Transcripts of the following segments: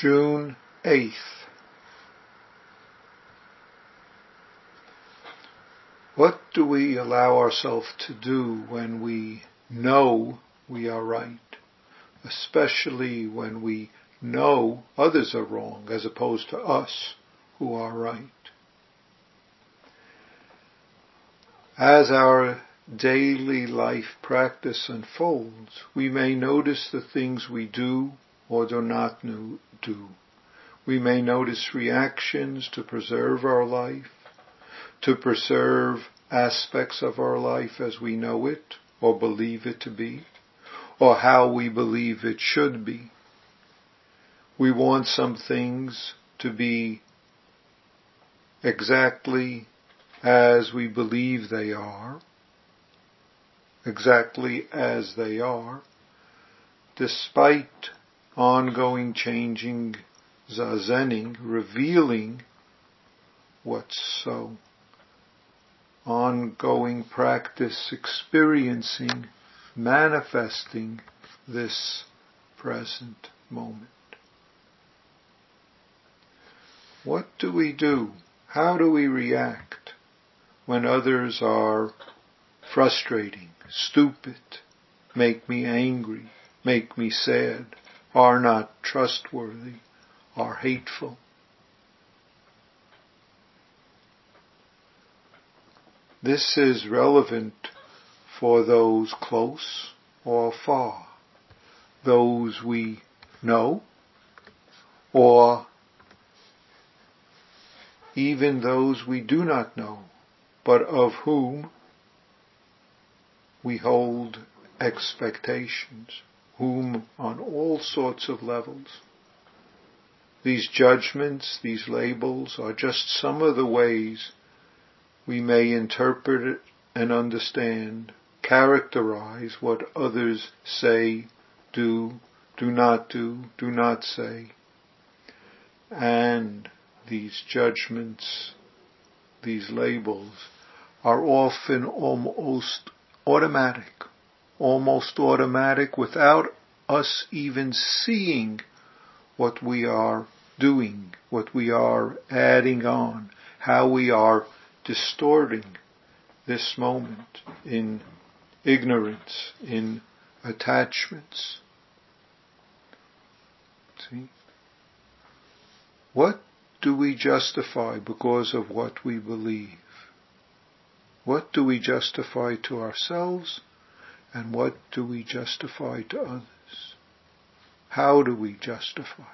June 8th. What do we allow ourselves to do when we know we are right? Especially when we know others are wrong as opposed to us who are right. As our daily life practice unfolds, we may notice the things we do or do not do. We may notice reactions to preserve our life, to preserve aspects of our life as we know it or believe it to be, or how we believe it should be. We want some things to be exactly as we believe they are, exactly as they are, despite ongoing changing zazening, revealing what's so. Ongoing practice, experiencing, manifesting this present moment. What do we do? How do we react when others are frustrating, stupid, make me angry, make me sad, are not trustworthy, are hateful. This is relevant for those close or far, those we know, or even those we do not know, but of whom we hold expectations whom on all sorts of levels. These judgments, these labels are just some of the ways we may interpret and understand, characterize what others say, do, do not do, do not say. And these judgments, these labels, are often almost automatic almost automatic without us even seeing what we are doing, what we are adding on, how we are distorting this moment in ignorance, in attachments. See? What do we justify because of what we believe? What do we justify to ourselves and what do we justify to others? How do we justify?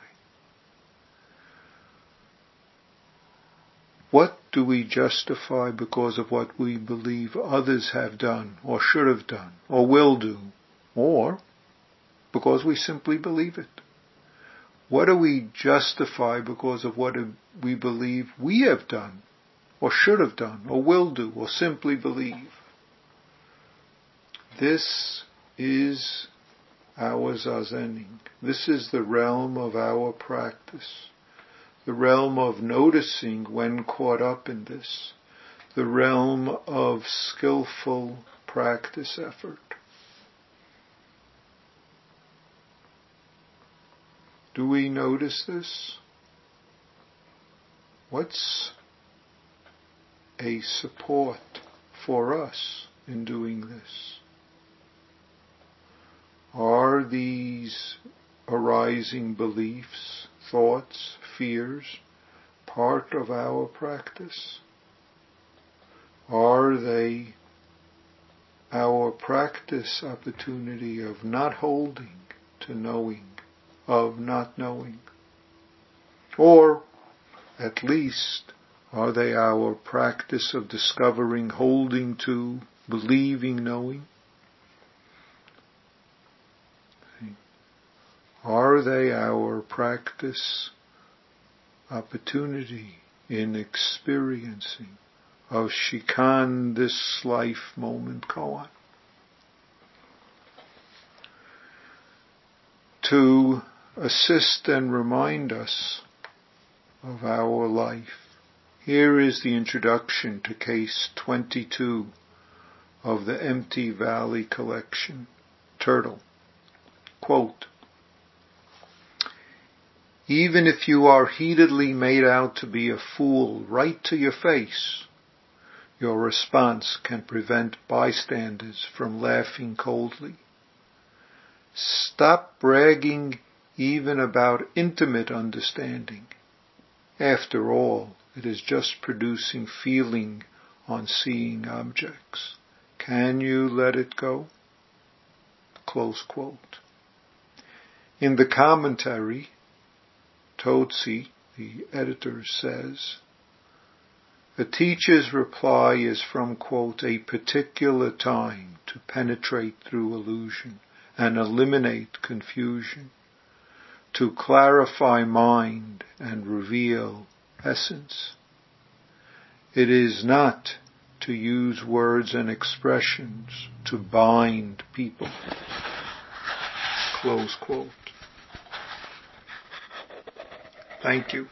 What do we justify because of what we believe others have done or should have done or will do or because we simply believe it? What do we justify because of what we believe we have done or should have done or will do or simply believe? This is our zazening. This is the realm of our practice. The realm of noticing when caught up in this. The realm of skillful practice effort. Do we notice this? What's a support for us in doing this? Are these arising beliefs, thoughts, fears part of our practice? Are they our practice opportunity of not holding to knowing, of not knowing? Or, at least, are they our practice of discovering, holding to, believing, knowing? Are they our practice opportunity in experiencing of shikan this life moment koan? To assist and remind us of our life. Here is the introduction to case 22 of the Empty Valley collection. Turtle. Quote, Even if you are heatedly made out to be a fool right to your face, your response can prevent bystanders from laughing coldly. Stop bragging even about intimate understanding. After all, it is just producing feeling on seeing objects. Can you let it go? Close quote. In the commentary, Totsi, the editor, says, the teacher's reply is from, quote, a particular time to penetrate through illusion and eliminate confusion, to clarify mind and reveal essence. It is not to use words and expressions to bind people. Close quote. Thank you.